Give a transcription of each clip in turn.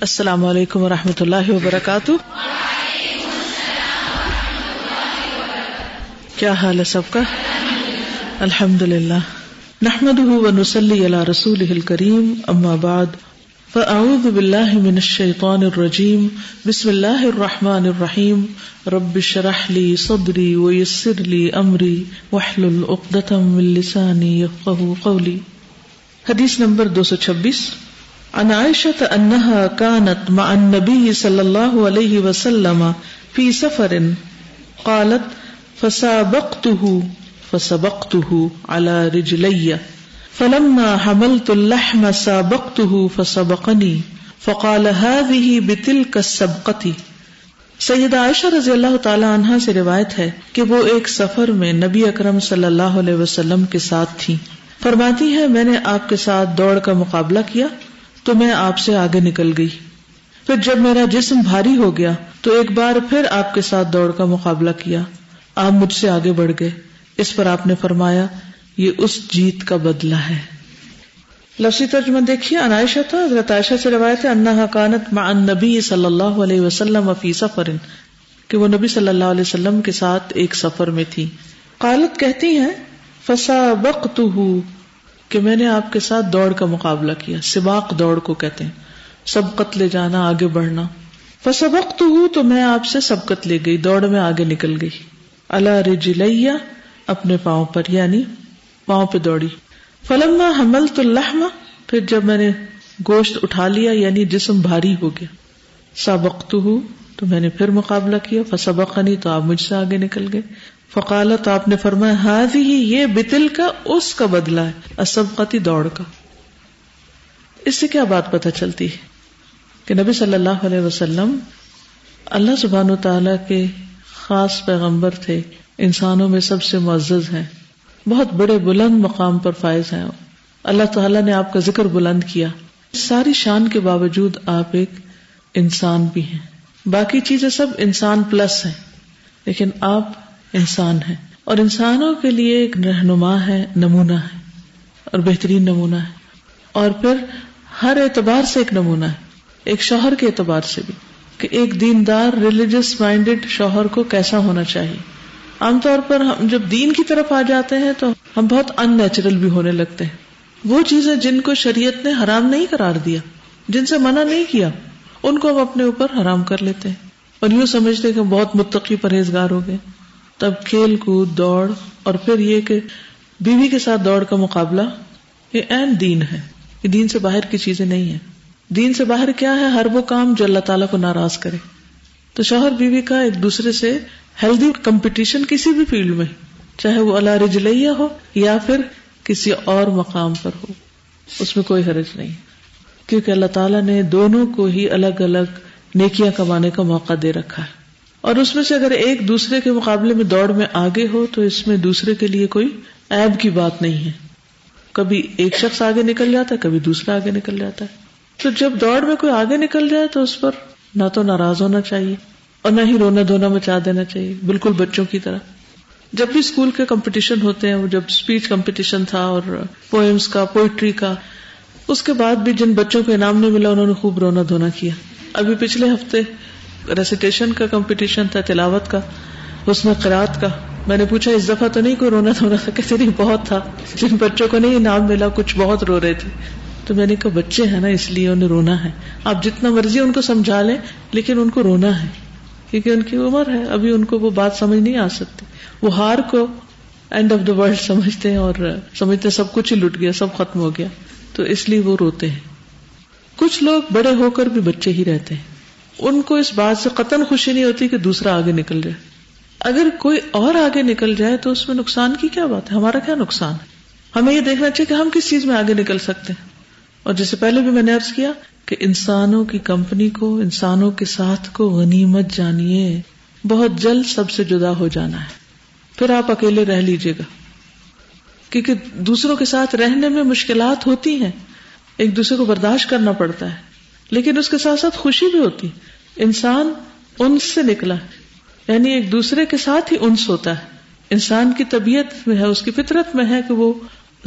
السلام علیکم و رحمۃ اللہ وبرکاتہ۔ کیا حال ہے سب کا؟ الحمد للہ نحمد ونسلی علی رسول کریم اما بعد۔ فاعوذ باللہ من الشیطان الرجیم۔ بسم اللہ الرحمن الرحیم۔ رب شرح لی صدری ویسر لی امری۔ وحلل عقدة من لسانی یفقہ قولی۔ حدیث نمبر دو سو چھبیس۔ عن عائشة أنها كانت مع النبي صلى الله عليه وسلم في سفر قالت، فسابقته، فسبقته على رجلي، فلما حملت اللحم سابقته فسبقني، فقال هذه بتلك السبقة. سیدہ عائشہ رضی اللہ تعالی عنہا سے روایت ہے کہ وہ ایک سفر میں نبی اکرم صلی اللہ علیہ وسلم کے ساتھ تھی۔ فرماتی ہے، میں نے آپ کے ساتھ دوڑ کا مقابلہ کیا تو میں آپ سے آگے نکل گئی۔ پھر جب میرا جسم بھاری ہو گیا تو ایک بار پھر آپ کے ساتھ دوڑ کا مقابلہ کیا۔ آپ مجھ سے آگے بڑھ گئے۔ اس پر آپ نے فرمایا، یہ اس جیت کا بدلہ ہے۔ لفظی ترجمہ دیکھیے عنائشہ تھا، حضرت عائشہ سے روایت ہے، انہا کانت مع النبی صلی اللہ علیہ وسلم فی سفر کہ وہ نبی صلی اللہ علیہ وسلم کے ساتھ ایک سفر میں تھی۔ قالت کہتی ہیں فسا وقت کہ میں نے آپ کے ساتھ دوڑ کا مقابلہ کیا، سباق دوڑ کو کہتے ہیں۔ سبقت لے جانا، آگے بڑھنا۔ فسبقت ہوں تو میں آپ سے سبقت لے گئی، دوڑ میں آگے نکل گئی۔ اللہ رجلیہ، اپنے پاؤں پر یعنی پاؤں پہ دوڑی۔ فلما حمل تو لہما پھر جب میں نے گوشت اٹھا لیا یعنی جسم بھاری ہو گیا۔ سبقت ہوں تو میں نے پھر مقابلہ کیا۔ فسبقنی، تو آپ مجھ سے آگے نکل گئے۔ فقالا تو آپ نے فرمایا ہاں ہی یہ بتل کا، اس کا بدلا ہے اسبقتی دوڑ کا۔ اس سے کیا بات پتہ چلتی ہے کہ نبی صلی اللہ علیہ وسلم اللہ سبحان و تعالی کے خاص پیغمبر تھے، انسانوں میں سب سے معزز ہیں، بہت بڑے بلند مقام پر فائز ہیں۔ اللہ تعالیٰ نے آپ کا ذکر بلند کیا۔ ساری شان کے باوجود آپ ایک انسان بھی ہیں۔ باقی چیزیں سب انسان پلس ہیں، لیکن آپ انسان ہے اور انسانوں کے لیے ایک رہنما ہے، نمونہ ہے اور بہترین نمونہ ہے۔ اور پھر ہر اعتبار سے ایک نمونہ ہے، ایک شوہر کے اعتبار سے بھی، کہ ایک دیندار ریلیجس مائنڈیڈ شوہر کو کیسا ہونا چاہیے۔ عام طور پر ہم جب دین کی طرف آ جاتے ہیں تو ہم بہت ان نیچرل بھی ہونے لگتے ہیں۔ وہ چیزیں جن کو شریعت نے حرام نہیں قرار دیا، جن سے منع نہیں کیا، ان کو ہم اپنے اوپر حرام کر لیتے ہیں۔ اور یوں سمجھتے کہ بہت متقی پرہیزگار ہو گئے۔ تب کھیل کود، دوڑ، اور پھر یہ کہ بیوی کے ساتھ دوڑ کا مقابلہ، یہ این دین ہے۔ یہ دین سے باہر کی چیزیں نہیں ہے دین سے باہر کیا ہے؟ ہر وہ کام جو اللہ تعالیٰ کو ناراض کرے۔ تو شوہر بیوی کا ایک دوسرے سے ہیلدی کمپٹیشن کسی بھی فیلڈ میں، چاہے وہ اللہ رجلیہ ہو یا پھر کسی اور مقام پر ہو، اس میں کوئی حرج نہیں۔ کیونکہ اللہ تعالیٰ نے دونوں کو ہی الگ الگ نیکیاں کمانے کا موقع دے رکھا ہے۔ اور اس میں سے اگر ایک دوسرے کے مقابلے میں دوڑ میں آگے ہو تو اس میں دوسرے کے لیے کوئی ایب کی بات نہیں ہے۔ کبھی ایک شخص آگے نکل جاتا ہے، کبھی دوسرا آگے نکل جاتا ہے۔ تو جب دوڑ میں کوئی آگے نکل جائے تو اس پر نہ تو ناراض ہونا چاہیے اور نہ ہی رونا دھونا مچا دینا چاہیے، بالکل بچوں کی طرح۔ جب بھی اسکول کے کمپٹیشن ہوتے ہیں جب اسپیچ کمپٹیشن تھا اور پوئمس کا پوئٹری کا، اس کے بعد بھی جن بچوں کو انعام نہیں ملا، انہوں نے خوب رونا دھونا کیا۔ ابھی پچھلے ہفتے ریسیٹیشن کا کمپٹیشن تھا، تلاوت کا، اس میں قرآت کا. میں نے پوچھا، اس دفعہ تو نہیں کوئی رونا دھونا تھا کہتے نہیں بہت تھا. جن بچوں کو نہیں انعام ملا، کچھ بہت رو رہے تھے. تو میں نے کہا، بچے ہیں نا، اس لیے انہیں رونا ہے. آپ جتنا مرضی ان کو سمجھا لیں، لیکن ان کو رونا ہے. کیونکہ ان کی عمر ہے. ابھی ان کو وہ بات سمجھ نہیں آ سکتی. وہ ہار کو اینڈ آف دا ورلڈ سمجھتے ہیں اور سمجھتے سب کچھ ہی لٹ گیا، سب ختم ہو گیا. تو اس لیے وہ روتے ہیں. کچھ لوگ بڑے ہو کر بھی بچے ہی رہتے ہیں. ان کو اس بات سے قطن خوشی نہیں ہوتی کہ دوسرا آگے نکل جائے۔ اگر کوئی اور آگے نکل جائے تو اس میں نقصان کی کیا بات ہے؟ ہمارا کیا نقصان ہے؟ ہمیں یہ دیکھنا چاہیے کہ ہم کس چیز میں آگے نکل سکتے ہیں۔ اور جیسے پہلے بھی میں نے ارض کیا کہ انسانوں کی کمپنی کو، انسانوں کے ساتھ کو غنیمت جانیے۔ بہت جلد سب سے جدا ہو جانا ہے۔ پھر آپ اکیلے رہ لیجیے گا۔ کیونکہ دوسروں کے ساتھ رہنے میں مشکلات ہوتی ہیں۔ ایک دوسرے کو برداشت کرنا پڑتا ہے۔ لیکن اس کے ساتھ ساتھ خوشی بھی ہوتی۔ انسان انس سے نکلا یعنی ایک دوسرے کے ساتھ ہی انس ہوتا ہے۔ انسان کی طبیعت میں ہے، اس کی فطرت میں ہے کہ وہ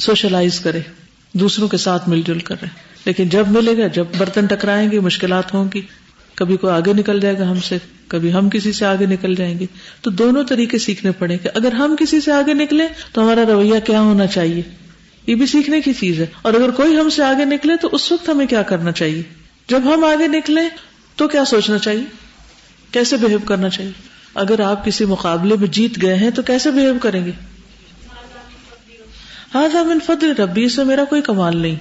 سوشلائز کرے، دوسروں کے ساتھ مل جل کر رہے۔ لیکن جب ملے گا، جب برتن ٹکرائیں گے، مشکلات ہوں گی۔ کبھی کوئی آگے نکل جائے گا ہم سے، کبھی ہم کسی سے آگے نکل جائیں گے۔ تو دونوں طریقے سیکھنے پڑیں گے اگر ہم کسی سے آگے نکلے تو ہمارا رویہ کیا ہونا چاہیے؟ یہ بھی سیکھنے کی چیز ہے۔ اور اگر کوئی ہم سے آگے نکلے تو اس وقت ہمیں کیا کرنا چاہیے؟ جب ہم آگے نکلے تو کیا سوچنا چاہیے؟ کیسے بہیو کرنا چاہیے؟ اگر آپ کسی مقابلے میں جیت گئے ہیں تو کیسے بہیو کریں گے؟ ہاں من فضل ربی سے میرا کوئی کمال نہیں۔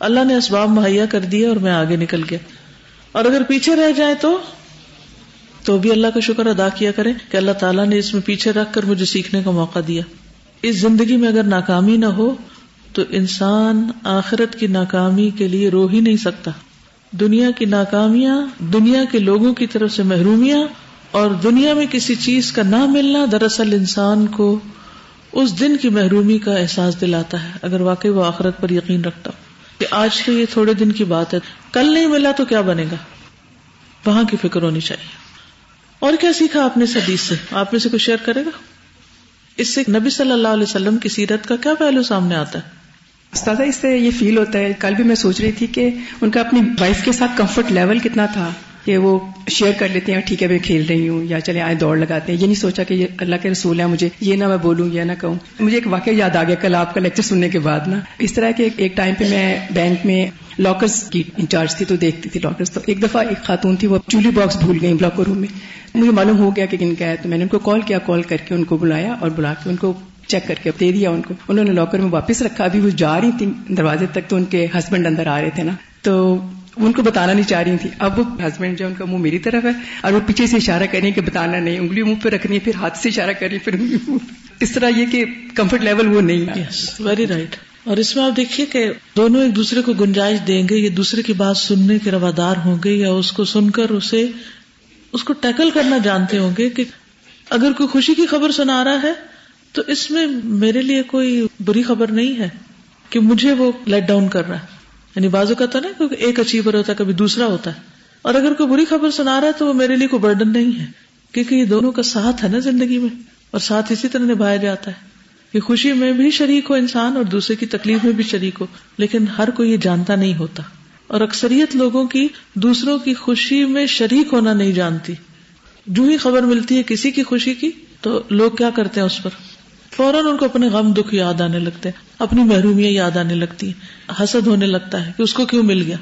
اللہ نے اسباب مہیا کر دیا اور میں آگے نکل گیا۔ اور اگر پیچھے رہ جائے تو؟ تو بھی اللہ کا شکر ادا کیا کرے کہ اللہ تعالیٰ نے اس میں پیچھے رکھ کر مجھے سیکھنے کا موقع دیا۔ اس زندگی میں اگر ناکامی نہ ہو تو انسان آخرت کی ناکامی کے لیے رو ہی نہیں سکتا۔ دنیا کی ناکامیاں، دنیا کے لوگوں کی طرف سے محرومیاں اور دنیا میں کسی چیز کا نہ ملنا دراصل انسان کو اس دن کی محرومی کا احساس دلاتا ہے۔ اگر واقعی وہ آخرت پر یقین رکھتا کہ آج کے یہ تھوڑے دن کی بات ہے، کل نہیں ملا تو کیا بنے گا؟ وہاں کی فکر ہونی چاہیے۔ اور کیا سیکھا آپ نے اس حدیث سے؟ آپ میں سے کچھ شیئر کرے گا؟ اس سے نبی صلی اللہ علیہ وسلم کی سیرت کا کیا پہلو سامنے آتا ہے؟ استاذہ، اس سے یہ فیل ہوتا ہے، کل بھی میں سوچ رہی تھی کہ ان کا اپنی وائف کے ساتھ کمفرٹ لیول کتنا تھا کہ وہ شیئر کر لیتے ہیں ٹھیک ہے، میں کھیل رہی ہوں یا چلے آئے دوڑ لگاتے ہیں۔ یہ نہیں سوچا کہ یہ اللہ کے رسول ہے مجھے یہ نہ میں بولوں یا نہ کہوں۔ مجھے ایک واقعہ یاد آ گیا کل آپ کا لیکچر سننے کے بعد نا۔ اس طرح کے ایک ٹائم پہ میں بینک میں لاکرز کی انچارج تھی تو دیکھتی تھی لاکرز تو ایک دفعہ ایک خاتون تھی، وہ چولی باکس بھول گئی بلاکر روم میں۔ مجھے معلوم ہو گیا کہ کن کا ہے، تو میں نے ان کو کال کیا کال کر کے ان کو بلایا اور بلا کے ان کو چیک کر کے دے دیا ان کو۔ انہوں نے لاکر میں واپس رکھا۔ ابھی وہ جا رہی تھی دروازے تک تو ان کے ہسبینڈ اندر آ رہے تھے نا۔ تو ان کو بتانا نہیں چاہ رہی تھی۔ اب وہ ہسبینڈ جو ان کا منہ میری طرف ہے۔ اور وہ پیچھے سے اشارہ کریں کہ بتانا نہیں۔ انگلی منہ پہ رکھنی ہے، پھر ہاتھ سے اشارہ کرنی پھر انگلی اس طرح یہ کہ کمفرٹ لیول وہ نہیں ہے۔ ویری رائٹ اور اس میں آپ دیکھیے کہ دونوں ایک دوسرے کو گنجائش دیں گے۔ یا دوسرے کی بات سننے کے روادار ہوں گے یا اس کو سن کر اسے، اس کو ٹیکل کرنا جانتے ہوں گے کہ اگر کوئی خوشی کی خبر سنا رہا ہے تو اس میں میرے لیے کوئی بری خبر نہیں ہے کہ مجھے وہ لیٹ ڈاؤن کر رہا ہے۔ یعنی بازو کا تو نا کیونکہ ایک اچیور ہوتا ہے، کبھی دوسرا ہوتا ہے۔ اور اگر کوئی بری خبر سنا رہا ہے تو وہ میرے لیے کوئی برڈن نہیں ہے۔ کیونکہ یہ دونوں کا ساتھ ہے نا زندگی میں۔ اور ساتھ اسی طرح نبھایا جاتا ہے۔ کہ خوشی میں بھی شریک ہو انسان اور دوسرے کی تکلیف میں بھی شریک ہو، لیکن ہر کوئی یہ جانتا نہیں ہوتا۔ اور اکثریت لوگوں کی دوسروں کی خوشی میں شریک ہونا نہیں جانتی۔ جو ہی خبر ملتی ہے کسی کی خوشی کی، تو لوگ کیا کرتے ہیں اس پر؟ فوراً ان کو اپنے غم دکھ یاد آنے لگتے ہیں اپنی محرومیاں یاد آنے لگتی ہیں حسد ہونے لگتا ہے کہ اس کو کیوں مل گیا؟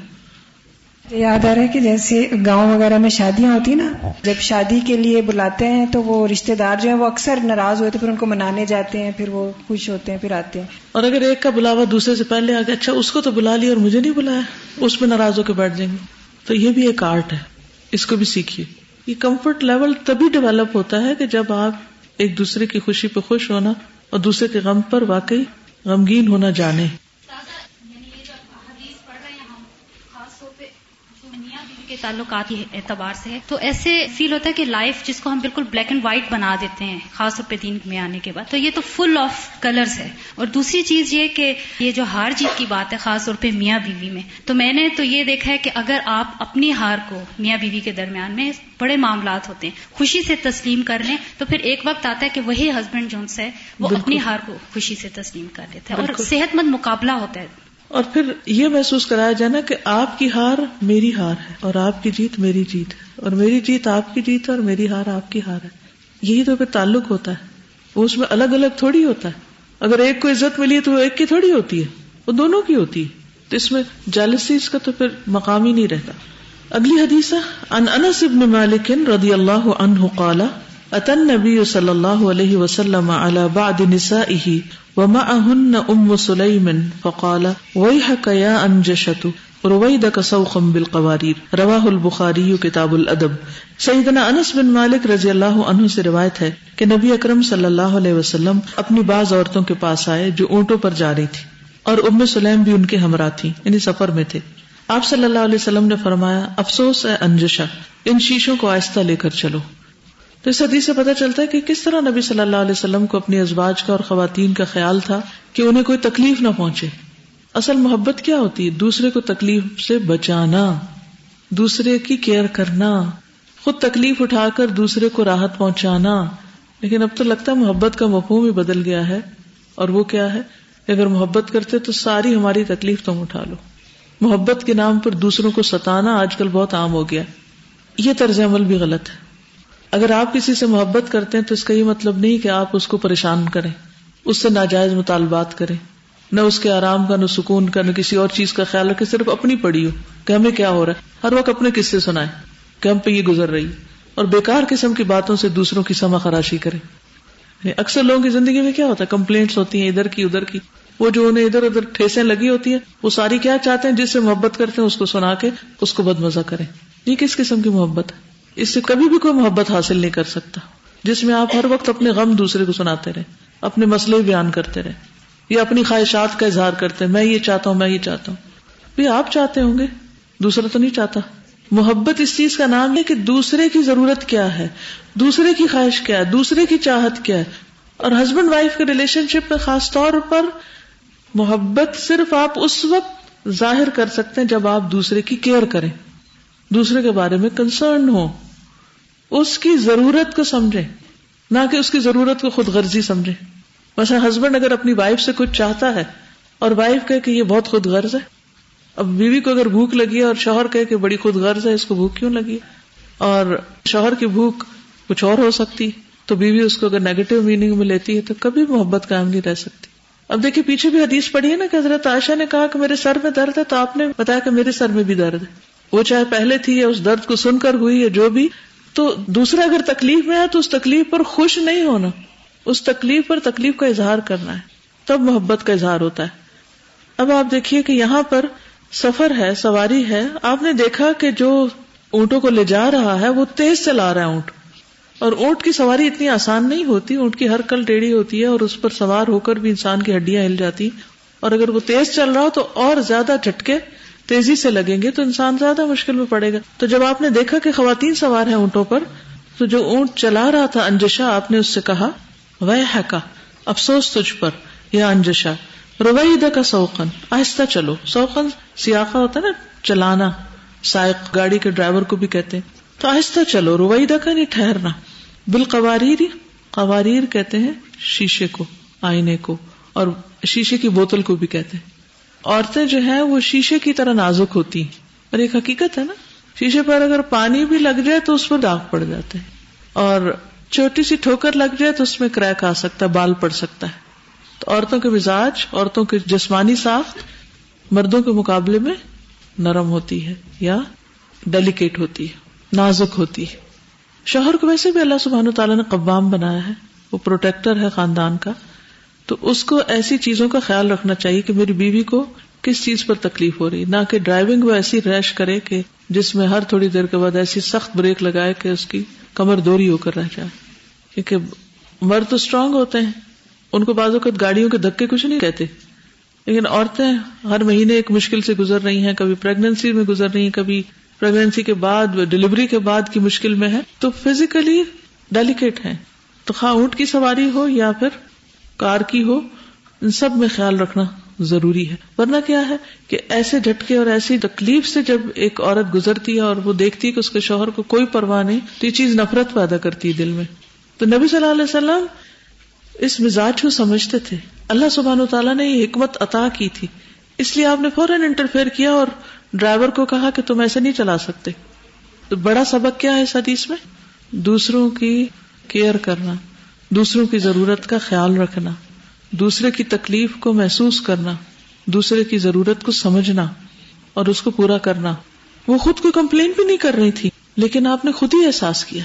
یاد آ رہا ہے کہ جیسے گاؤں وغیرہ میں شادیاں ہوتی نا جب شادی کے لیے بلاتے ہیں تو وہ رشتے دار جو ہیں وہ اکثر ناراض ہوتے پھر ان کو منانے جاتے ہیں پھر وہ خوش ہوتے ہیں پھر آتے ہیں۔ اور اگر ایک کا بلاوا دوسرے سے پہلے آ گیا اچھا اس کو تو بلا لیا اور مجھے نہیں بلایا اس میں ناراض ہو کے بیٹھ جائیں گے۔ تو یہ بھی ایک آرٹ ہے اس کو بھی سیکھیے۔ یہ کمفرٹ لیول تبھی ڈیولپ ہوتا ہے کہ جب آپ ایک دوسرے کی خوشی پہ خوش ہونا اور دوسرے کے غم پر واقعی غمگین ہونا جانے کے تعلقات اعتبار سے ہے۔ تو ایسے فیل ہوتا ہے کہ لائف جس کو ہم بالکل بلیک اینڈ وائٹ بنا دیتے ہیں خاص طور پہ دین میں آنے کے بعد۔ تو یہ تو فل آف کلرز ہے۔ اور دوسری چیز یہ کہ یہ جو ہار جیت کی بات ہے خاص طور پہ میاں بیوی میں تو میں نے تو یہ دیکھا ہے کہ اگر آپ اپنی ہار کو میاں بیوی کے درمیان میں بڑے معاملات ہوتے ہیں خوشی سے تسلیم کر لیں تو پھر ایک وقت آتا ہے کہ وہی ہسبینڈ جو ہے وہ اپنی ہار کو خوشی سے تسلیم کر لیتا ہے۔ اور صحت مند مقابلہ ہوتا ہے۔ اور پھر یہ محسوس کرایا جانا کہ آپ کی ہار میری ہار ہے اور آپ کی جیت میری جیت ہے اور میری جیت آپ کی جیت ہے اور میری ہار آپ کی ہار ہے۔ یہی تو پھر تعلق ہوتا ہے۔ وہ اس میں الگ الگ تھوڑی ہوتا ہے۔ اگر ایک کو عزت ملی ہے تو وہ ایک کی تھوڑی ہوتی ہے۔ وہ دونوں کی ہوتی ہے۔ تو اس میں جالسیز کا تو پھر مقام ہی نہیں رہتا۔ اگلی حدیث ان انس ابن مالک رضی اللہ عنہ قال اتن نبی صلی اللہ علیہ وسلم على بعد نسائه ومعهن ام سليم فقال، ويحك يا انجشت رويدك سوخا بالقوارير. رواه البخاري كتاب الادب. سیدنا انس بن مالک رضی اللہ عنہ سے روایت ہے کہ نبی اکرم صلی اللہ علیہ وسلم اپنی بعض عورتوں کے پاس آئے جو اونٹوں پر جا رہی تھی اور ام سلیم بھی ان کے ہمراہ تھی یعنی سفر میں تھے۔ آپ صلی اللہ علیہ وسلم نے فرمایا، افسوس ہے انجشا ان شیشوں کو آہستہ لے کر چلو۔ تو اس حدیث سے پتہ چلتا ہے کہ کس طرح نبی صلی اللہ علیہ وسلم کو اپنی ازواج کا اور خواتین کا خیال تھا کہ انہیں کوئی تکلیف نہ پہنچے۔ اصل محبت کیا ہوتی ہے؟ دوسرے کو تکلیف سے بچانا، دوسرے کی کیئر کرنا، خود تکلیف اٹھا کر دوسرے کو راحت پہنچانا۔ لیکن اب تو لگتا ہے محبت کا مفہوم ہی بدل گیا ہے۔ اور وہ کیا ہے؟ اگر محبت کرتے تو ساری ہماری تکلیف تم اٹھا لو۔ محبت کے نام پر دوسروں کو ستانا آج کل بہت عام ہو گیا۔ یہ طرز عمل بھی غلط ہے۔ اگر آپ کسی سے محبت کرتے ہیں تو اس کا یہ مطلب نہیں کہ آپ اس کو پریشان کریں، اس سے ناجائز مطالبات کریں، نہ اس کے آرام کا، نہ سکون کا، نہ کسی اور چیز کا خیال رکھے صرف اپنی پڑی ہو کہ ہمیں کیا ہو رہا ہے۔ ہر وقت اپنے قصے سنائے کہ ہم پہ یہ گزر رہی۔ اور بیکار قسم کی باتوں سے دوسروں کی سما خراشی کرے یعنی اکثر لوگوں کی زندگی میں کیا ہوتا ہے؟ کمپلینٹس ہوتی ہیں، ادھر کی ادھر کی۔ وہ جو انہیں ادھر ادھر ٹھیسیں لگی ہوتی ہیں، وہ ساری کیا چاہتے ہیں؟ جس سے محبت کرتے ہیں، اس کو سنا کے، اس کو بد مزہ کریں۔ یہ کس قسم کی محبت ہے؟ اس سے کبھی بھی کوئی محبت حاصل نہیں کر سکتا۔ جس میں آپ ہر وقت اپنے غم دوسرے کو سناتے رہے، اپنے مسئلے بیان کرتے رہے، یا اپنی خواہشات کا اظہار کرتے میں یہ چاہتا ہوں، میں یہ چاہتا ہوں۔ بھی آپ چاہتے ہوں گے، دوسرا تو نہیں چاہتا۔ محبت اس چیز کا نام ہے کہ دوسرے کی ضرورت کیا ہے، دوسرے کی خواہش کیا ہے، دوسرے کی چاہت کیا ہے۔ اور ہسبینڈ وائف کے ریلیشن شپ میں خاص طور پر محبت صرف آپ اس وقت ظاہر کر سکتے ہیں جب آپ دوسرے کی کیئر کریں۔ دوسرے کے بارے میں کنسرن ہو اس کی ضرورت کو سمجھے، نہ کہ اس کی ضرورت کو خود غرضی سمجھے۔ ویسے ہسبینڈ اگر اپنی وائف سے کچھ چاہتا ہے اور وائف کہ یہ بہت خود غرض ہے، اب بیوی کو اگر بھوک لگی ہے اور شوہر کہ بڑی خود غرض ہے، اس کو بھوک کیوں لگی؟ اور شوہر کی بھوک کچھ اور ہو سکتی، تو بیوی اس کو اگر نیگیٹو میننگ میں لیتی ہے تو کبھی محبت قائم نہیں رہ سکتی۔ اب دیکھیے پیچھے بھی حدیث پڑھی ہے نا کہ حضرت عائشہ نے کہا کہ میرے سر میں درد ہے تو آپ نے بتایا کہ میرے سر میں بھی درد ہے۔ وہ چاہے پہلے تھی یا اس درد کو سن کر ہوئی یا جو بھی تو دوسرا اگر تکلیف میں ہے تو اس تکلیف پر خوش نہیں ہونا۔ اس تکلیف پر تکلیف کا اظہار کرنا ہے۔ تب محبت کا اظہار ہوتا ہے۔ اب آپ دیکھیے کہ یہاں پر سفر ہے، سواری ہے۔ آپ نے دیکھا کہ جو اونٹوں کو لے جا رہا ہے، وہ تیز چلا رہا ہے اونٹ۔ اور اونٹ کی سواری اتنی آسان نہیں ہوتی۔ اونٹ کی ہر کل ٹیڑھی ہوتی ہے اور اس پر سوار ہو کر بھی انسان کی ہڈیاں ہل جاتی۔ اور اگر وہ تیز چل رہا ہو تو اور زیادہ جھٹکے تیزی سے لگیں گے تو انسان زیادہ مشکل میں پڑے گا۔ تو جب آپ نے دیکھا کہ خواتین سوار ہیں اونٹوں پر، تو جو اونٹ چلا رہا تھا انجشا آپ نے اس سے کہا وہ کا افسوس تجھ پر، یا انجشا رویدا کا سوقن آہستہ چلو۔ سوقن سیاقا ہوتا نا، چلانا۔ سائق، گاڑی کے ڈرائیور کو بھی کہتے تو آہستہ چلو رویدا کا نہیں، ٹھہرنا۔ بال قواریر قواریر کہتے ہیں شیشے کو، آئینے کو، اور شیشے کی بوتل کو بھی کہتے ہیں۔ عورتیں جو ہیں وہ شیشے کی طرح نازک ہوتی ہیں۔ اور ایک حقیقت ہے نا، شیشے پر اگر پانی بھی لگ جائے تو اس پر داغ پڑ جاتے ہیں۔ اور چھوٹی سی ٹھوکر لگ جائے تو اس میں کریک آ سکتا ہے، بال پڑ سکتا ہے۔ تو عورتوں کے مزاج، عورتوں کی جسمانی ساخت مردوں کے مقابلے میں نرم ہوتی ہے یا ڈیلیکیٹ ہوتی ہے، نازک ہوتی ہے۔ شوہر کو ویسے بھی اللہ سبحان تعالیٰ نے قبام بنایا ہے۔ وہ پروٹیکٹر ہے خاندان کا۔ تو اس کو ایسی چیزوں کا خیال رکھنا چاہیے کہ میری بیوی کو کس چیز پر تکلیف ہو رہی نہ کہ ڈرائیونگ وہ ایسی ریش کرے کہ جس میں ہر تھوڑی دیر کے بعد ایسی سخت بریک لگائے کہ اس کی کمر دوری ہو کر رہ جائے۔ کیونکہ مرد تو اسٹرانگ ہوتے ہیں۔ ان کو بعض اوقات گاڑیوں کے دھکے کچھ نہیں کہتے۔ لیکن عورتیں ہر مہینے ایک مشکل سے گزر رہی ہیں۔ کبھی پریگنینسی میں گزر رہی ہیں، کبھی پریگنینسی کے بعد ڈلیوری کے بعد کی مشکل میں ہے تو فزیکلی ڈیلیکیٹ ہے تو خواہ اونٹ کی سواری ہو یا پھر کار کی ہو، ان سب میں خیال رکھنا ضروری ہے۔ ورنہ کیا ہے کہ ایسے جھٹکے اور ایسی تکلیف سے جب ایک عورت گزرتی ہے اور وہ دیکھتی ہے کہ اس کے شوہر کو کوئی پرواہ نہیں، تو یہ چیز نفرت پیدا کرتی ہے دل میں۔ تو نبی صلی اللہ علیہ وسلم اس مزاج کو سمجھتے تھے۔ اللہ سبحان و تعالیٰ نے یہ حکمت عطا کی تھی۔ اس لیے آپ نے فوراً انٹرفیئر کیا اور ڈرائیور کو کہا کہ تم ایسے نہیں چلا سکتے۔ تو بڑا سبق کیا ہے اس حدیث میں؟ دوسروں کی کیئر کرنا۔ دوسروں کی ضرورت کا خیال رکھنا، دوسرے کی تکلیف کو محسوس کرنا، دوسرے کی ضرورت کو سمجھنا اور اس کو پورا کرنا۔ وہ خود کو کمپلین بھی نہیں کر رہی تھی، لیکن آپ نے خود ہی احساس کیا۔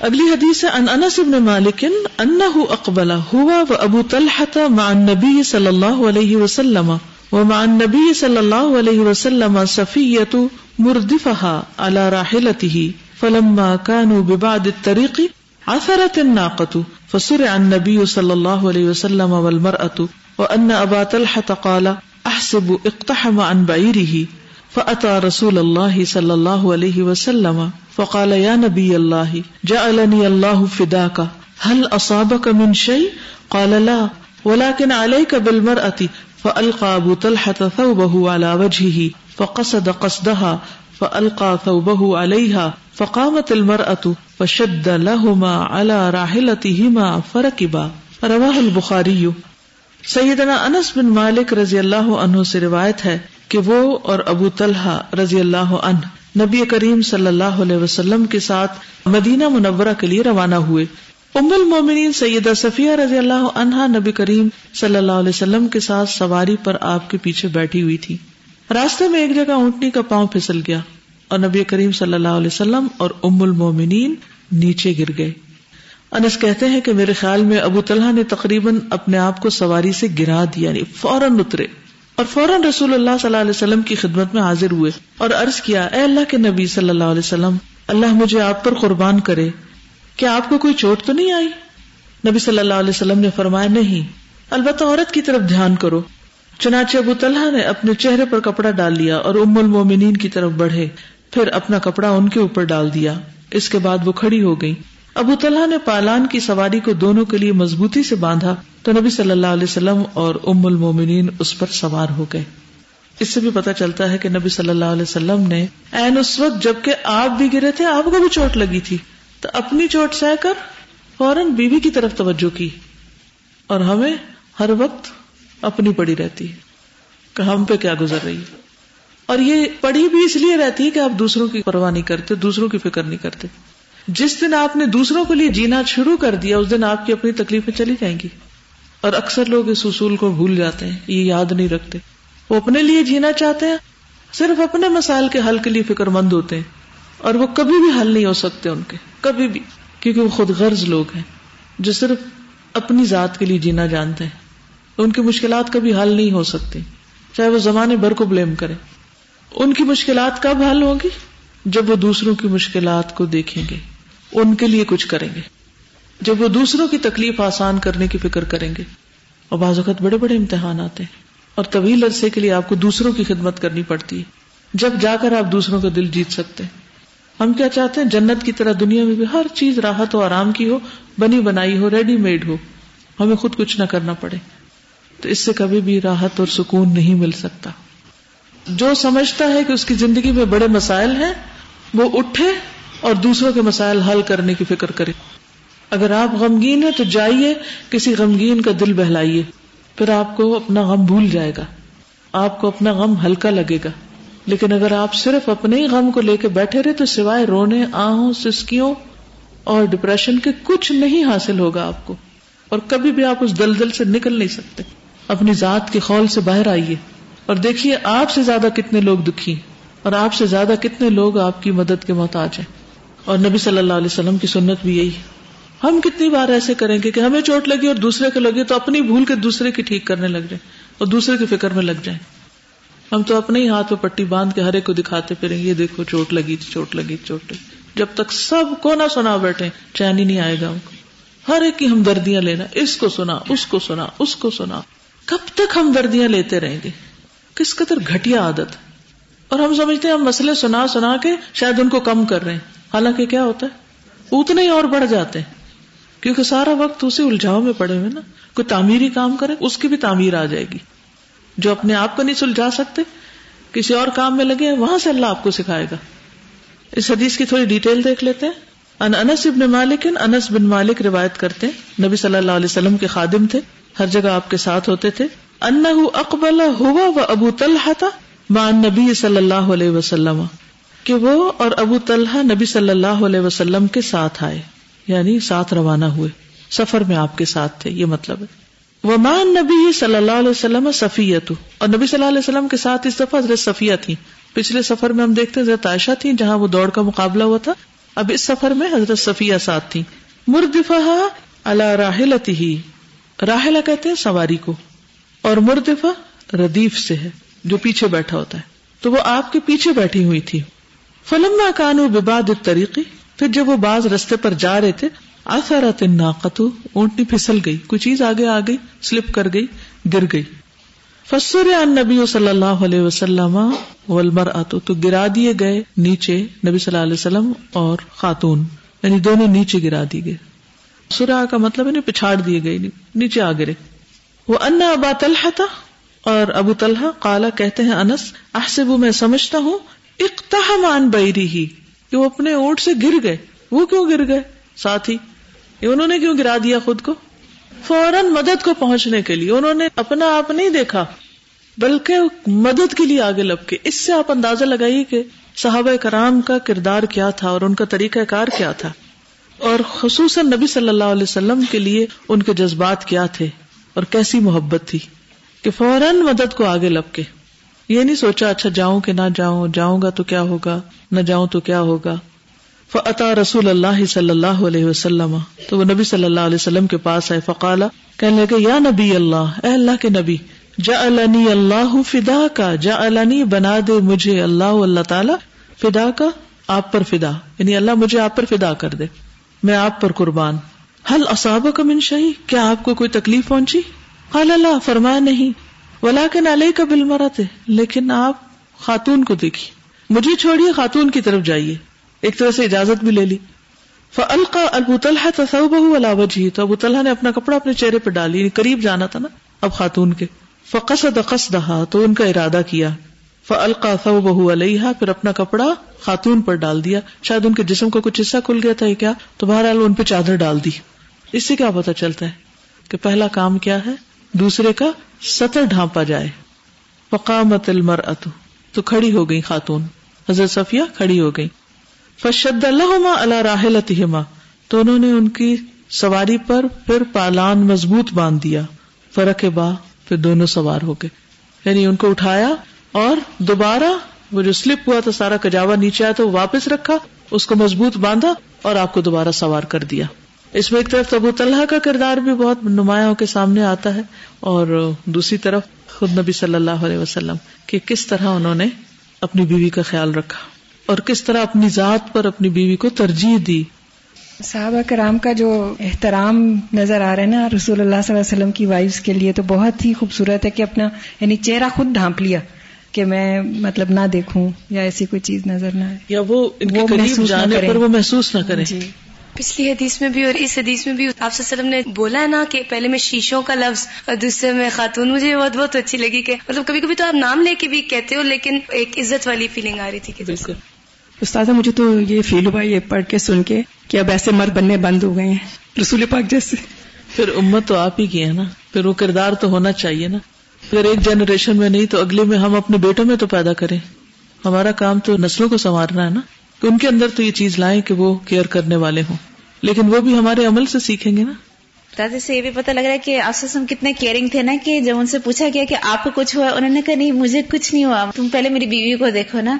اگلی حدیث ان انس ابن مالک انه اقبل هو وابو طلحه مع النبي صلی اللہ علیہ وسلم ومع النبي صلی اللہ علیہ وسلم صفیہ مردفها على راحلته فلما كانوا ببعد الطريق عثرت الناقة، فسرع النبي صلى الله عليه وسلم والمرأة، وأن أبا طلحة قال، أحسب اقتحم عن بعيره، فأتى رسول الله صلى الله عليه وسلم، فقال، يا نبي الله، جعلني الله فداك، هل أصابك من شيء؟ قال، لا، ولكن عليك بالمرأة، فألقى أبو طلحة ثوبه على وجهه، فقصد قصدها، فألقى ثوبه عليها فقامت المرأة فشد لهما على راحلتهما فركبا. رواه البخاري سیدنا انس بن مالک رضی اللہ عنہ سے روایت ہے کہ وہ اور ابو طلحہ رضی اللہ عنہ نبی کریم صلی اللہ علیہ وسلم کے ساتھ مدینہ منورہ کے لیے روانہ ہوئے. ام المومنین سیدہ صفیہ رضی اللہ عنہا نبی کریم صلی اللہ علیہ وسلم کے ساتھ سواری پر آپ کے پیچھے بیٹھی ہوئی تھی۔ راستے میں ایک جگہ اونٹنی کا پاؤں پھسل گیا۔ اور نبی کریم صلی اللہ علیہ وسلم اور ام المومنین نیچے گر گئے۔ انس کہتے ہیں کہ میرے خیال میں ابو طلحہ نے تقریباً اپنے آپ کو سواری سے گرا دیا یعنی فوراً اترے۔ اور فوراً رسول اللہ صلی اللہ علیہ وسلم کی خدمت میں حاضر ہوئے اور عرض کیا، اے اللہ کے نبی صلی اللہ علیہ وسلم، اللہ مجھے آپ پر قربان کرے۔ کیا آپ کو کوئی چوٹ تو نہیں آئی؟ نبی صلی اللہ علیہ وسلم نے فرمایا، نہیں۔ البتہ عورت کی طرف دھیان کرو۔ چنانچہ ابو طلحہ نے اپنے چہرے پر کپڑا ڈال لیا اور ام المومنین کی طرف بڑھے۔ پھر اپنا کپڑا ان کے اوپر ڈال دیا۔ اس کے بعد وہ کھڑی ہو گئی ابو طلحہ نے پالان کی سواری کو دونوں کے لیے مضبوطی سے باندھا تو نبی صلی اللہ علیہ وسلم اور ام المومنین اس پر سوار ہو گئے۔ اس سے بھی پتا چلتا ہے کہ نبی صلی اللہ علیہ وسلم نے این اس وقت جبکہ آپ بھی گرے تھے، آپ کو بھی چوٹ لگی تھی۔ تو اپنی چوٹ سہ کر فوراً بیوی کی طرف توجہ کی۔ اور ہمیں ہر وقت اپنی پڑی رہتی۔ ہے کہ ہم پہ کیا گزر رہی۔ ہے اور یہ پڑی بھی اس لیے رہتی ہے کہ آپ دوسروں کی پرواہ نہیں کرتے، دوسروں کی فکر نہیں کرتے۔ جس دن آپ نے دوسروں کے لیے جینا شروع کر دیا، اس دن آپ کی اپنی تکلیفیں چلی جائیں گی۔ اور اکثر لوگ اس اصول کو بھول جاتے ہیں، یہ یاد نہیں رکھتے۔ وہ اپنے لیے جینا چاہتے ہیں، صرف اپنے مسائل کے حل کے لیے فکر مند ہوتے ہیں۔ اور وہ کبھی بھی حل نہیں ہو سکتے ان کے، کبھی بھی۔ کیونکہ وہ خود غرض لوگ ہیں، جو صرف اپنی ذات کے لیے جینا جانتے ہیں۔ ان کی مشکلات کبھی حل نہیں ہو سکتی، چاہے وہ زمانے بھر کو بلیم کرے ان کی مشکلات کب حل ہوگی جب وہ دوسروں کی مشکلات کو دیکھیں گے، ان کے لیے کچھ کریں گے۔ جب وہ دوسروں کی تکلیف آسان کرنے کی فکر کریں گے۔ اور بعض اوقات بڑے بڑے امتحان آتے ہیں۔ اور طویل عرصے کے لیے آپ کو دوسروں کی خدمت کرنی پڑتی ہے۔ جب جا کر آپ دوسروں کا دل جیت سکتے ہیں۔ ہم کیا چاہتے ہیں؟ جنت کی طرح دنیا میں بھی ہر چیز راحت و آرام کی ہو، بنی بنائی ہو ریڈی میڈ ہو۔ ہمیں خود کچھ نہ کرنا پڑے۔ تو اس سے کبھی بھی راحت اور سکون نہیں مل سکتا۔ جو سمجھتا ہے کہ اس کی زندگی میں بڑے مسائل ہیں، وہ اٹھے اور دوسروں کے مسائل حل کرنے کی فکر کرے۔ اگر آپ غمگین ہیں تو جائیے، کسی غمگین کا دل بہلائیے۔ پھر آپ کو اپنا غم بھول جائے گا۔ آپ کو اپنا غم ہلکا لگے گا۔ لیکن اگر آپ صرف اپنے ہی غم کو لے کے بیٹھے رہے، تو سوائے رونے آہوں سسکیوں اور ڈپریشن کے کچھ نہیں حاصل ہوگا آپ کو۔ اور کبھی بھی آپ اس دلدل سے نکل نہیں سکتے۔ اپنی ذات کے خول سے باہر آئیے۔ اور دیکھیے آپ سے زیادہ کتنے لوگ دکھی اور آپ سے زیادہ کتنے لوگ آپ کی مدد کے محتاج ہیں اور نبی صلی اللہ علیہ وسلم کی سنت بھی یہی ہم کتنی بار ایسے کریں گے کہ ہمیں چوٹ لگی اور دوسرے کو لگے تو اپنی بھول کے دوسرے کی ٹھیک کرنے لگ جائیں اور دوسرے کی فکر میں لگ جائیں۔ ہم تو اپنے ہی ہاتھ پہ پٹی باندھ کے ہر ایک کو دکھاتے پھریں یہ دیکھو چوٹ لگی چوٹ لگی چوٹ لگی۔ جب تک سب کو نہ سنا بیٹھے، چین ہی نہیں آئے گا ان کو۔ ہر ایک کی ہمدردیاں لینا، اس کو سنا، اس کو سنا، اس کو سنا۔ کب تک ہمدردیاں لیتے رہیں گے؟ کس قدر گھٹیا عادت اور ہم سمجھتے ہیں ہم مسئلے سنا سنا کے شاید ان کو کم کر رہے ہیں۔ حالانکہ کیا ہوتا ہے؟ اتنے ہی اور بڑھ جاتے ہیں۔ کیونکہ سارا وقت اسی الجھاؤ میں پڑے ہوئے نا۔ کوئی تعمیری کام کرے اس کی بھی تعمیر آ جائے گی۔ جو اپنے آپ کو نہیں سلجھا سکتے، کسی اور کام میں لگے، وہاں سے اللہ آپ کو سکھائے گا۔ اس حدیث کی تھوڑی ڈیٹیل دیکھ لیتے ہیں۔ ان انس ابن مالک، انس بن مالک روایت کرتے ہیں۔ نبی صلی اللہ علیہ وسلم کے خادم تھے، ہر جگہ آپ کے ساتھ ہوتے تھے۔ ان اقبال ہوا و ابو طلحہ تھا مان نبی صلی اللہ علیہ وسلم، کہ وہ اور ابو طلحہ نبی صلی اللہ علیہ وسلم کے ساتھ آئے یعنی ساتھ روانہ ہوئے، سفر میں آپ کے ساتھ تھے، یہ مطلب ہے۔ وہ مان نبی صلی اللہ علیہ وسلم صفیت اور نبی صلی اللہ علیہ وسلم کے ساتھ اس دفعہ حضرت صفیہ تھی پچھلے سفر میں ہم دیکھتے حضرت عائشہ تھی جہاں وہ دوڑ کا مقابلہ ہوا تھا۔ اب اس سفر میں حضرت صفیہ ساتھ تھی مردفا اللہ راہل ہی راہلا کہتے ہیں سواری کو۔ اور مردفا ردیف سے ہے، جو پیچھے بیٹھا ہوتا ہے۔ تو وہ آپ کے پیچھے بیٹھی ہوئی تھی۔ فلم کانو بباد طریقی پھر جب وہ باز رستے پر جا رہے تھے آسارت ناقتو اونٹنی پھسل گئی، کوئی چیز آگے آ گئی، سلپ کر گئی، گر گئی۔ فسر نبی صلی اللہ علیہ وسلم ولمر آتو تو گرا دیے گئے نیچے نبی صلی اللہ علیہ وسلم اور خاتون۔ یعنی دونوں نیچے گرا دی گئے۔ سرا کا مطلب ہے پچھاڑ دیے گئے، نیچے آ گرے وہ ان ابا طلحہ تھا اور ابو طلحہ کالا کہتے ہیں، انس احسب میں سمجھتا ہوں اقتحمان بیری ہی کہ وہ اپنے اونٹ سے گر گئے۔ وہ کیوں گر گئے؟ ساتھ ہی انہوں نے کیوں گرا دیا خود کو؟ فوراً مدد کو پہنچنے کے لیے۔ انہوں نے اپنا آپ نہیں دیکھا، بلکہ مدد کے لیے آگے لب کے۔ اس سے آپ اندازہ لگائیے کہ صحابہ کرام کا کردار کیا تھا اور ان کا طریقہ کار کیا تھا۔ اور خصوصاً نبی صلی اللہ علیہ وسلم کے لیے ان کے جذبات کیا تھے۔ اور کیسی محبت تھی کہ فوراً مدد کو آگے لب کے۔ یہ نہیں سوچا اچھا جاؤں کہ نہ جاؤں جاؤں گا تو کیا ہوگا، نہ جاؤں تو کیا ہوگا۔ فعطا رسول اللہ صلی اللہ علیہ وسلم۔ تو وہ نبی صلی اللہ علیہ وسلم کے پاس آئے فقالا کہنے لگے، یا نبی اللہ، اے اللہ کے نبی جا اللہ فدا کا جا بنا دے مجھے اللہ اللہ تعالی فدا کا آپ پر فدا۔ یعنی اللہ مجھے آپ پر فدا کر دے۔ میں آپ پر قربان۔ حل اصاب کا منشاہی کیا آپ کو کوئی تکلیف پہنچی؟ قال اللہ فرمایا نہیں۔ ولا کے نالے کا بل مرا تھے لیکن آپ خاتون کو دیکھی۔ مجھے چھوڑیے، خاتون کی طرف جائیے۔ ایک طرح سے اجازت بھی لے لی۔ فلقا ابو طلحہ تصوبہ ولا وجہ تو ابو طلحہ نے اپنا کپڑا اپنے چہرے پہ ڈالی یعنی قریب جانا تھا نا، اب خاتون کے۔ فقصد قصدها، تو ان کا ارادہ کیا۔ فلقا ثوبہ علیہ پھر اپنا کپڑا خاتون پر ڈال دیا۔ شاید ان کے جسم کا کچھ حصہ کھل گیا تھا، یہ کیا؟ تو بہرحال ان پہ چادر ڈال دی۔ اس سے کیا پتا چلتا ہے کہ پہلا کام کیا ہے؟ دوسرے کا سطر ڈھانپا جائے۔ فقامت المرأة تو کھڑی ہو گئی خاتون۔ حضرت صفیہ کھڑی ہو گئی فشد اللہ اللہ راہلتہما تو انہوں نے ان کی سواری پر پھر پالان مضبوط باندھ دیا۔ فرق با، پھر دونوں سوار ہو گئے۔ یعنی ان کو اٹھایا اور دوبارہ وہ جو سلپ ہوا تھا، سارا کجاوا نیچے آیا تو واپس رکھا، اس کو مضبوط باندھا اور آپ کو دوبارہ سوار کر دیا۔ اس میں ایک طرف ابو طلحہ کا کردار بھی بہت نمایاں ہو کے سامنے آتا ہے اور دوسری طرف خود نبی صلی اللہ علیہ وسلم کہ کس طرح انہوں نے اپنی بیوی کا خیال رکھا اور کس طرح اپنی ذات پر اپنی بیوی کو ترجیح دی۔ صحابہ کرام کا جو احترام نظر آ رہا ہے نا رسول اللہ صلی اللہ علیہ وسلم کی وائفس کے لیے تو بہت ہی خوبصورت ہے کہ اپنا یعنی چہرہ خود ڈھانپ لیا کہ میں مطلب نہ دیکھوں یا ایسی کوئی چیز نظر نہ آئے۔ یا وہ ان کے قریب جانے پر وہ محسوس نہ کریں۔ جی۔ پچھلی حدیث میں بھی اور اس حدیث میں بھی آپ وسلم نے بولا ہے نا کہ پہلے میں شیشوں کا لفظ اور دوسرے میں خاتون مجھے بہت بہت اچھی لگی کہ مطلب کبھی کبھی تو آپ نام لے کے بھی کہتے ہو لیکن ایک عزت والی فیلنگ آ رہی تھی کہ بالکل۔ استاد مجھے تو یہ فیل ہوا یہ پڑھ کے سن کے کہ اب ایسے مرد بننے بند ہو گئے ہیں۔ رسول پاک جیسے۔ پھر امت تو آپ ہی کی ہے نا۔ پھر وہ کردار تو ہونا چاہیے نا۔ پھر ایک جنریشن میں نہیں تو اگلے میں ہم اپنے بیٹوں میں تو پیدا کریں۔ ہمارا کام تو نسلوں کو سنوارنا ہے نا۔ کہ ان کے اندر تو یہ چیز لائیں کہ وہ کیئر کرنے والے ہوں۔ لیکن وہ بھی ہمارے عمل سے سیکھیں گے نا۔ دادا سے یہ بھی پتا لگ رہا ہے کہ آسم کتنے کیئرنگ تھے نا کہ جب ان سے پوچھا گیا کہ آپ کو کچھ ہوا انہوں نے کہا نہیں مجھے کچھ نہیں ہوا۔ تم پہلے میری بیوی کو دیکھو نا۔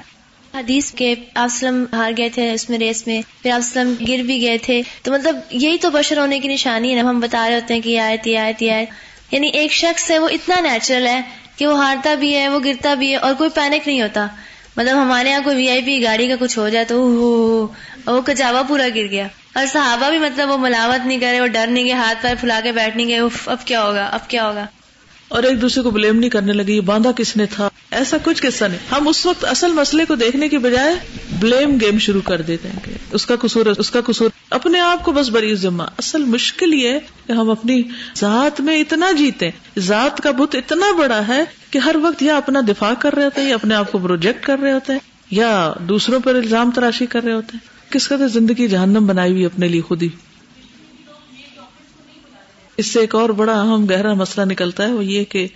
حدیث کے آسلم ہار گئے تھے اس میں ریس میں پھر آسلم گر بھی گئے تھے۔ تو مطلب یہی تو بشر ہونے کی نشانی ہے۔ نا ہم بتا رہے ہوتے ہیں کہ یہ آئے تھی آئے تھی آئے یعنی ایک شخص ہے وہ اتنا نیچرل ہے کہ وہ ہارتا بھی ہے وہ گرتا بھی ہے اور کوئی پینک نہیں ہوتا۔ مطلب ہمارے یہاں کوئی وی آئی پی گاڑی کا کچھ ہو جائے تو وہ کچاوا پورا گر گیا۔ اور صحابہ بھی مطلب وہ ملاوت نہیں کرے، وہ ڈر نہیں گئے، ہاتھ پیر پھلا کے بیٹھ نہیں گئے اب کیا ہوگا، اب کیا ہوگا؟ اور ایک دوسرے کو بلیم نہیں کرنے لگے یہ باندھا کس نے تھا؟ ایسا کچھ قصہ نہیں۔ ہم اس وقت اصل مسئلے کو دیکھنے کی بجائے بلیم گیم شروع کر دیتے ہیں کہ اس کا قصور اس کا قصور۔ اپنے آپ کو بس بری ذمہ اصل مشکل یہ ہے کہ ہم اپنی ذات میں اتنا جیتے ذات کا بت اتنا بڑا ہے کہ ہر وقت یا اپنا دفاع کر رہے ہوتے ہیں یا اپنے آپ کو پروجیکٹ کر رہے ہوتے ہیں یا دوسروں پر الزام تراشی کر رہے ہوتے ہیں۔ کس قدر زندگی جہنم بنائی ہوئی اپنے لیے خود ہی۔ اس سے ایک اور بڑا اہم گہرا مسئلہ نکلتا ہے وہ یہ کہ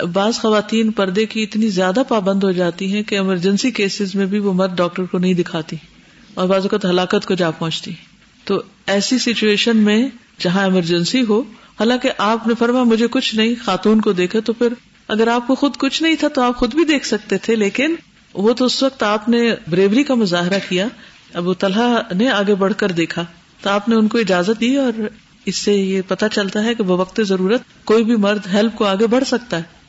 بعض خواتین پردے کی اتنی زیادہ پابند ہو جاتی ہیں کہ ایمرجنسی کیسز میں بھی وہ مرد ڈاکٹر کو نہیں دکھاتی اور بعض اوقات ہلاکت کو جا پہنچتی تو ایسی سچویشن میں جہاں ایمرجنسی ہو، حالانکہ آپ نے فرما مجھے کچھ نہیں، خاتون کو دیکھا تو پھر اگر آپ کو خود کچھ نہیں تھا تو آپ خود بھی دیکھ سکتے تھے، لیکن وہ تو اس وقت آپ نے بریوری کا مظاہرہ کیا، ابو طلحہ نے آگے بڑھ کر دیکھا، تو آپ نے ان کو اجازت دی اور اس سے یہ پتا چلتا ہے کہ وہ وقت ضرورت کوئی بھی مرد ہیلپ کو آگے بڑھ سکتا ہے۔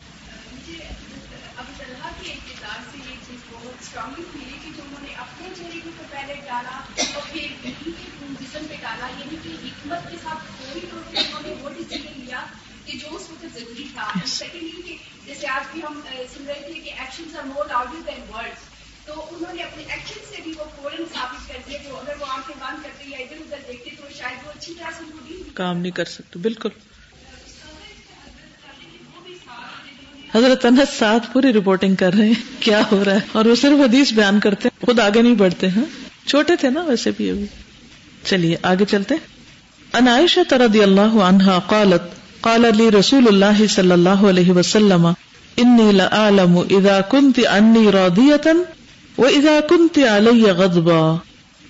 جیسے آج بھی ہم سن رہے تھے کہ action are more louder than word تو انہوں نے اپنے ایکشن سے بھی وہ فوراً ثابت کر دیا جو اگر وہ آنکھیں بند کرتے یا ادھر ادھر دیکھتے تو شاید وہ اچھی طرح سے کام نہیں کر سکتے بالکل۔ حضرت انس ساتھ پوری رپورٹنگ کر رہے ہیں کیا ہو رہا ہے؟ اور وہ صرف حدیث بیان کرتے ہیں خود آگے نہیں بڑھتے ہیں چھوٹے تھے نا ویسے بھی ابھی۔ چلیے آگے چلتے۔ ان عائشہ رضی اللہ عنہا قالت قال لی رسول اللہ صلی اللہ علیہ وسلم انی لعالم اذا كنت انی راضیتا و اذا كنت علی غضبا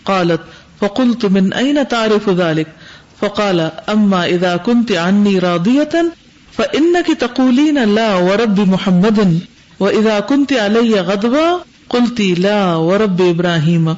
قالت، فقلت من این تعرف ذلك؟ فقال اما اذا كنت عني راضیتا فانك تقولين لا ورب محمد. واذا كنت علي غضبا قلت لا ورب ابراهيم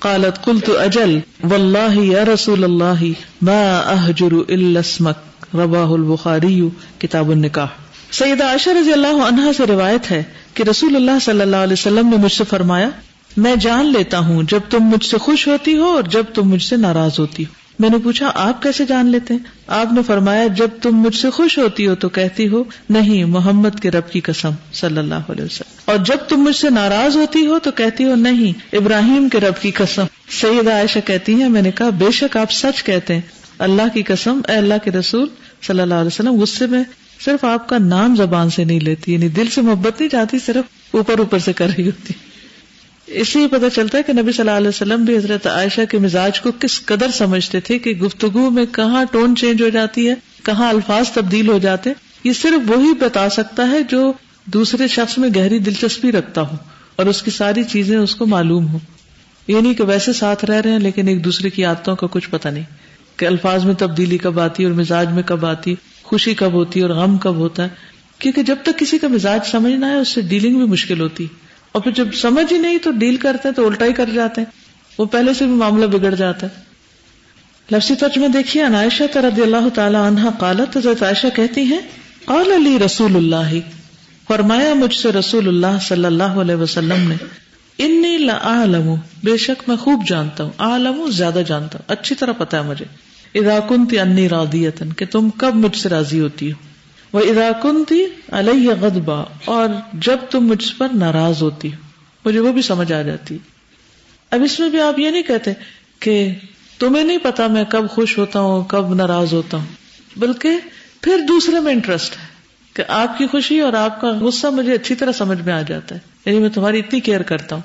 قالت، قلت اجل والله يا رسول الله ما اهجر الا اسمك. رواه البخاري کتاب النکاح سیدہ عائشہ رضی اللہ عنہا سے روایت ہے کہ رسول اللہ صلی اللہ علیہ وسلم نے مجھ سے فرمایا، میں جان لیتا ہوں جب تم مجھ سے خوش ہوتی ہو اور جب تم مجھ سے ناراض ہوتی ہو۔ میں نے پوچھا، آپ کیسے جان لیتے ہیں؟ آپ نے فرمایا، جب تم مجھ سے خوش ہوتی ہو تو کہتی ہو، نہیں، محمد کے رب کی قسم صلی اللہ علیہ وسلم۔ اور جب تم مجھ سے ناراض ہوتی ہو تو کہتی ہو، نہیں، ابراہیم کے رب کی قسم۔ سیدہ عائشہ کہتی ہیں، میں نے کہا، بے شک آپ سچ کہتے ہیں۔ اللہ کی قسم، اے اللہ کے رسول صلی اللہ علیہ وسلم، غصے میں صرف آپ کا نام زبان سے نہیں لیتی یعنی دل سے محبت نہیں چاہتی صرف اوپر اوپر سے کر رہی ہوتی۔ اس سے یہ پتا چلتا ہے کہ نبی صلی اللہ علیہ وسلم بھی حضرت عائشہ کے مزاج کو کس قدر سمجھتے تھے کہ گفتگو میں کہاں ٹون چینج ہو جاتی ہے، کہاں الفاظ تبدیل ہو جاتے۔ یہ صرف وہی بتا سکتا ہے جو دوسرے شخص میں گہری دلچسپی رکھتا ہو اور اس کی ساری چیزیں اس کو معلوم ہو یہ نہیں کہ ویسے ساتھ رہ رہے ہیں، لیکن ایک دوسرے کی عادتوں کا کچھ پتا نہیں کہ الفاظ میں تبدیلی کب آتی اور مزاج میں کب آتی۔ خوشی کب ہوتی ہے اور غم کب ہوتا ہے؟ کیونکہ جب تک کسی کا مزاج سمجھنا ہے اس سے ڈیلنگ بھی مشکل ہوتی اور پھر جب سمجھ ہی نہیں تو ڈیل کرتے تو الٹا ہی کر جاتے ہیں۔ وہ پہلے سے بھی معاملہ بگڑ جاتا ہے۔ لفظی ترج میں دیکھیے انائشہ رضی اللہ تعالی عنہ قالت، حضرت عائشہ کہتی ہیں، قال علی رسول اللہ، فرمایا مجھ سے رسول اللہ صلی اللہ علیہ وسلم نے، انی لعالم بے شک میں خوب جانتا ہوں عالم زیادہ جانتا ہوں، اچھی طرح پتا ہے مجھے۔ اذا کنتی انی راضیتن، کہ تم کب مجھ سے راضی ہوتی ہو؟ وہ اذا کنتی علیہ غضبا، اور جب تم مجھ پر ناراض ہوتی ہو، مجھے وہ بھی سمجھ آ جاتی۔ اب اس میں بھی آپ یہ نہیں کہتے کہ تمہیں نہیں پتا میں کب خوش ہوتا ہوں، کب ناراض ہوتا ہوں، بلکہ پھر دوسرے میں انٹرسٹ ہے کہ آپ کی خوشی اور آپ کا غصہ مجھے اچھی طرح سمجھ میں آ جاتا ہے۔ یعنی میں تمہاری اتنی کیئر کرتا ہوں۔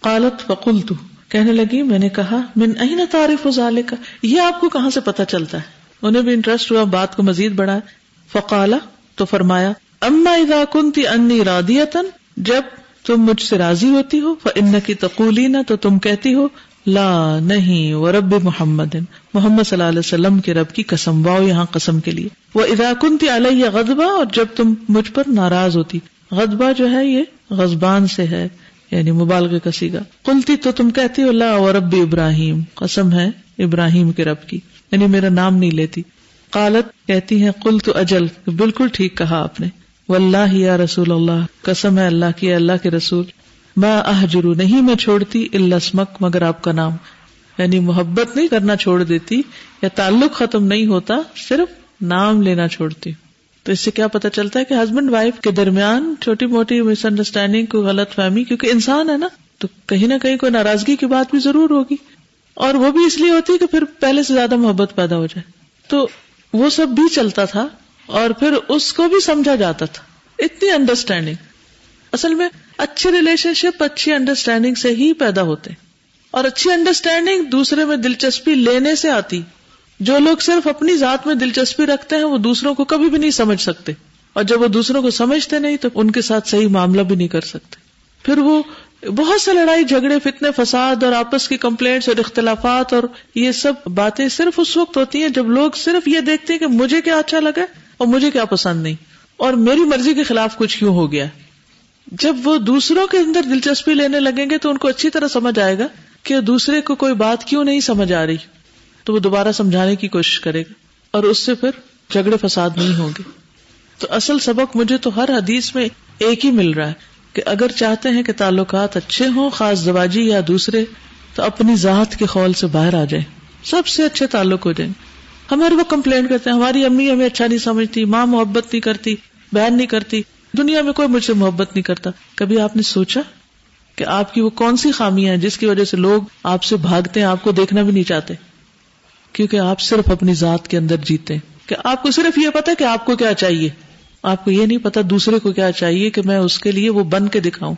قالت فقل تو کہنے لگی، میں نے کہا، من اہین تعریف ازالے کا یہ آپ کو کہاں سے پتا چلتا ہے؟ انہیں بھی انٹرسٹ ہوا، بات کو مزید بڑھا فقالا، تو فرمایا، اما اذا کنتی انی رادیتن، جب تم مجھ سے راضی ہوتی ہو ان کی تقولی نہ تو تم کہتی ہو، لا، نہیں وہ رب محمد محمد صلی اللہ علیہ وسلم کے رب کی قسم، واؤ یہاں قسم کے لیے۔ وہ اذا کنتی علیہ غذبہ اور جب تم مجھ پر ناراض ہوتی۔ غذبہ جو ہے، یہ غزبان سے ہے۔ یعنی مبالغ کا سیگا کلتی تو تم کہتی اللہ و رب ابراہیم، قسم ہے ابراہیم کے رب کی یعنی میرا نام نہیں لیتی۔ قالت، کہتی ہے کل تو اجل، بالکل ٹھیک کہا آپ نے۔ و اللہ یا رسول اللہ، قسم ہے اللہ کی اللہ کے رسول۔ میں احجرو نہیں میں چھوڑتی السمک مگر آپ کا نام۔ یعنی محبت نہیں کرنا چھوڑ دیتی یا تعلق ختم نہیں ہوتا، صرف نام لینا چھوڑتی۔ تو اس سے کیا پتا چلتا ہے کہ ہسبینڈ وائف کے درمیان چھوٹی موٹی مس انڈرسٹینڈنگ کو غلط فہمی، کیونکہ انسان ہے نا، تو کہیں نہ کہیں کوئی ناراضگی کی بات بھی ضرور ہوگی۔ اور وہ بھی اس لیے ہوتی ہے کہ پھر پہلے سے زیادہ محبت پیدا ہو جائے۔ تو وہ سب بھی چلتا تھا اور پھر اس کو بھی سمجھا جاتا تھا۔ اتنی انڈرسٹینڈنگ اصل میں اچھی ریلیشن شپ اچھی انڈرسٹینڈنگ سے ہی پیدا ہوتے۔ اور اچھی انڈرسٹینڈنگ دوسرے میں دلچسپی لینے سے آتی۔ جو لوگ صرف اپنی ذات میں دلچسپی رکھتے ہیں وہ دوسروں کو کبھی بھی نہیں سمجھ سکتے اور جب وہ دوسروں کو سمجھتے نہیں تو ان کے ساتھ صحیح معاملہ بھی نہیں کر سکتے پھر وہ بہت سے لڑائی جھگڑے فتنے فساد اور آپس کی کمپلینٹس اور اختلافات اور یہ سب باتیں صرف اس وقت ہوتی ہیں جب لوگ صرف یہ دیکھتے ہیں کہ مجھے کیا اچھا لگا اور مجھے کیا پسند نہیں اور میری مرضی کے خلاف کچھ کیوں ہو گیا جب وہ دوسروں کے اندر دلچسپی لینے لگیں گے تو ان کو اچھی طرح سمجھ آئے گا کہ دوسرے کو کوئی بات کیوں نہیں سمجھ آ رہی تو وہ دوبارہ سمجھانے کی کوشش کرے گا اور اس سے پھر جھگڑے فساد نہیں ہوں گے۔ تو اصل سبق مجھے تو ہر حدیث میں ایک ہی مل رہا ہے کہ اگر چاہتے ہیں کہ تعلقات اچھے ہوں، خاص دواجی یا دوسرے، تو اپنی ذات کے خول سے باہر آ جائیں۔ سب سے اچھے تعلق ہو جائیں۔ ہمارے وہ کمپلین کرتے ہیں، ہماری امی ہمیں اچھا نہیں سمجھتی، ماں محبت نہیں کرتی، بہن نہیں کرتی۔ دنیا میں کوئی مجھ سے محبت نہیں کرتا۔ کبھی آپ نے سوچا کہ آپ کی وہ کون سی خامیاں ہیں جس کی وجہ سے لوگ آپ سے بھاگتے ہیں، آپ کو دیکھنا بھی نہیں چاہتے؟ کیونکہ آپ صرف اپنی ذات کے اندر جیتے ہیں۔ کہ آپ کو صرف یہ پتا کہ آپ کو کیا چاہیے۔ آپ کو یہ نہیں پتا دوسرے کو کیا چاہیے کہ میں اس کے لیے وہ بن کے دکھاؤں۔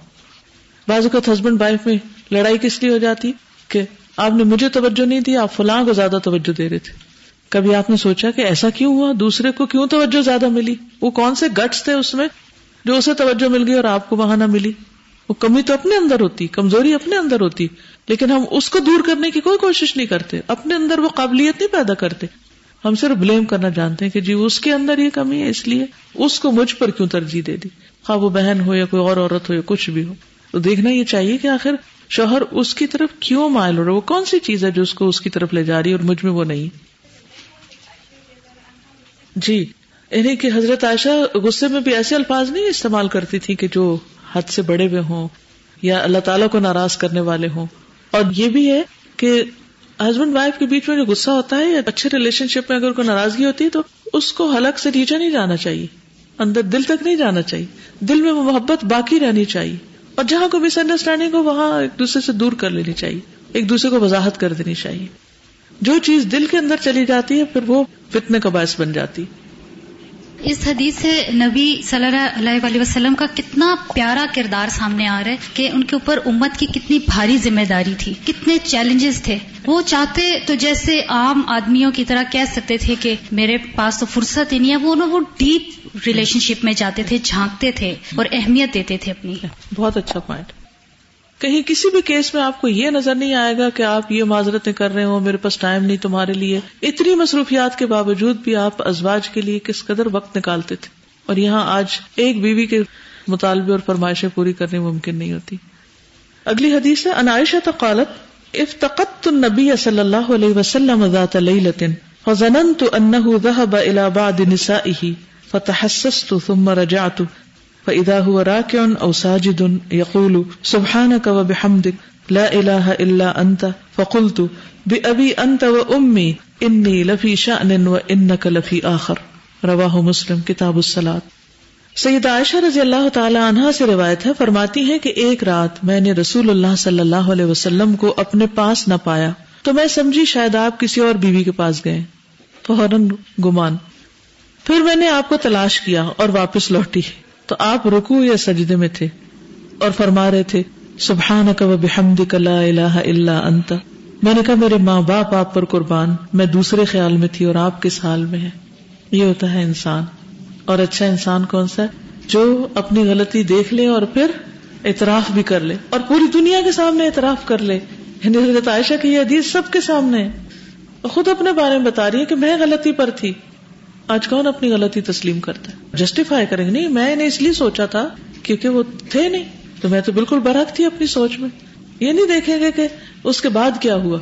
بعض اوقات ہسبینڈ وائف میں لڑائی کس لیے ہو جاتی؟ کہ آپ نے مجھے توجہ نہیں دی، آپ فلاں کو زیادہ توجہ دے رہے تھے۔ کبھی آپ نے سوچا کہ ایسا کیوں ہوا؟ دوسرے کو کیوں توجہ زیادہ ملی؟ وہ کون سے گٹس تھے اس میں جو اسے توجہ مل گئی اور آپ کو وہاں نہ ملی؟ وہ کمی تو اپنے اندر ہوتی، کمزوری اپنے اندر ہوتی۔ لیکن ہم اس کو دور کرنے کی کوئی کوشش نہیں کرتے۔ اپنے اندر وہ قابلیت نہیں پیدا کرتے۔ ہم صرف بلیم کرنا جانتے ہیں کہ جی اس کے اندر یہ کمی ہے، اس لیے اس کو مجھ پر کیوں ترجیح دے دی؟ خواہ وہ بہن ہو یا کوئی اور عورت ہو یا کچھ بھی ہو۔ تو دیکھنا یہ چاہیے کہ آخر شوہر اس کی طرف کیوں مائل ہو رہا ہے؟ وہ کون سی چیز ہے جو اس کو اس کی طرف لے جا رہی ہے اور مجھ میں وہ نہیں؟ جی یعنی کہ حضرت عائشہ غصے میں بھی ایسے الفاظ نہیں استعمال کرتی تھی کہ جو حد سے بڑے ہوئے ہوں یا اللہ تعالیٰ کو ناراض کرنے والے ہوں۔ اور یہ بھی ہے کہ ہسبینڈ وائف کے بیچ میں جو غصہ ہوتا ہے یا اچھے ریلیشن شپ میں اگر کوئی ناراضگی ہوتی ہے تو اس کو حلق سے نیچے نہیں جانا چاہیے، اندر دل تک نہیں جانا چاہیے، دل میں وہ محبت باقی رہنی چاہیے اور جہاں کو مس انڈرسٹینڈنگ ہو، وہاں ایک دوسرے سے دور کر لینی چاہیے، ایک دوسرے کو وضاحت کر دینی چاہیے۔ جو چیز دل کے اندر چلی جاتی ہے، پھر وہ فتنے کا باعث بن جاتی۔ اس حدیث سے نبی صلی اللہ علیہ وسلم کا کتنا پیارا کردار سامنے آ رہا ہے کہ ان کے اوپر امت کی کتنی بھاری ذمہ داری تھی، کتنے چیلنجز تھے۔ وہ چاہتے تو جیسے عام آدمیوں کی طرح کہہ سکتے تھے کہ میرے پاس تو فرصت ہی نہیں ہے۔ وہ وہ ڈیپ ریلیشن شپ میں جاتے تھے، جھانکتے تھے اور اہمیت دیتے تھے اپنی۔ بہت اچھا پوائنٹ کہیں کسی بھی کیس میں آپ کو یہ نظر نہیں آئے گا کہ آپ یہ معذرتیں کر رہے ہو میرے پاس ٹائم نہیں تمہارے لیے۔ اتنی مصروفیات کے باوجود بھی آپ ازواج کے لیے کس قدر وقت نکالتے تھے۔ اور یہاں آج ایک بیوی کے مطالبے اور فرمائشیں پوری کرنی ممکن نہیں ہوتی۔ اگلی حدیث ہے انائشہ قالت افتقت النبی صلی اللہ علیہ وسلم ذات لیلۃ فظننت انه ذهب الى بعض نسائه، فتحسست ثم رجعت۔ فإذا هو راكع أو ساجد يقول سبحانك وبحمدك لا إله إلا أنت فقلت بأبي أنت وأمي إني لفي شأن وإنك لفي آخر۔ رواه مسلم، کتاب الصلاة سید عائشہ رضی اللہ تعالی عنہا سے روایت ہے، فرماتی ہے کہ ایک رات میں نے رسول اللہ صلی اللہ علیہ وسلم کو اپنے پاس نہ پایا، تو میں سمجھی شاید آپ کسی اور بیوی کے پاس گئے۔ فوراً گمان۔ پھر میں نے آپ کو تلاش کیا اور واپس لوٹی۔ تو آپ رکو یا سجدے میں تھے اور فرما رہے تھے سبحان کا بحمد لا الہ الا انت۔ میں نے کہا، میرے ماں باپ آپ پر قربان، میں دوسرے خیال میں تھی اور آپ کس حال میں ہے یہ ہوتا ہے انسان۔ اور اچھا انسان کون سا ہے؟ جو اپنی غلطی دیکھ لے اور پھر اعتراف بھی کر لے اور پوری دنیا کے سامنے اعتراف کر لے۔ یعنی حضرت عائشہ کی یہ حدیث سب کے سامنے خود اپنے بارے میں بتا رہی ہے کہ میں غلطی پر تھی۔ آج کون اپنی غلطی تسلیم کرتا ہے؟ جسٹیفائی کریں گے۔ نہیں، میں نے اس لیے سوچا تھا کیونکہ وہ تھے نہیں۔ تو میں تو بالکل برحق تھی اپنی سوچ میں۔ یہ نہیں دیکھیں گے کہ اس کے بعد کیا ہوا۔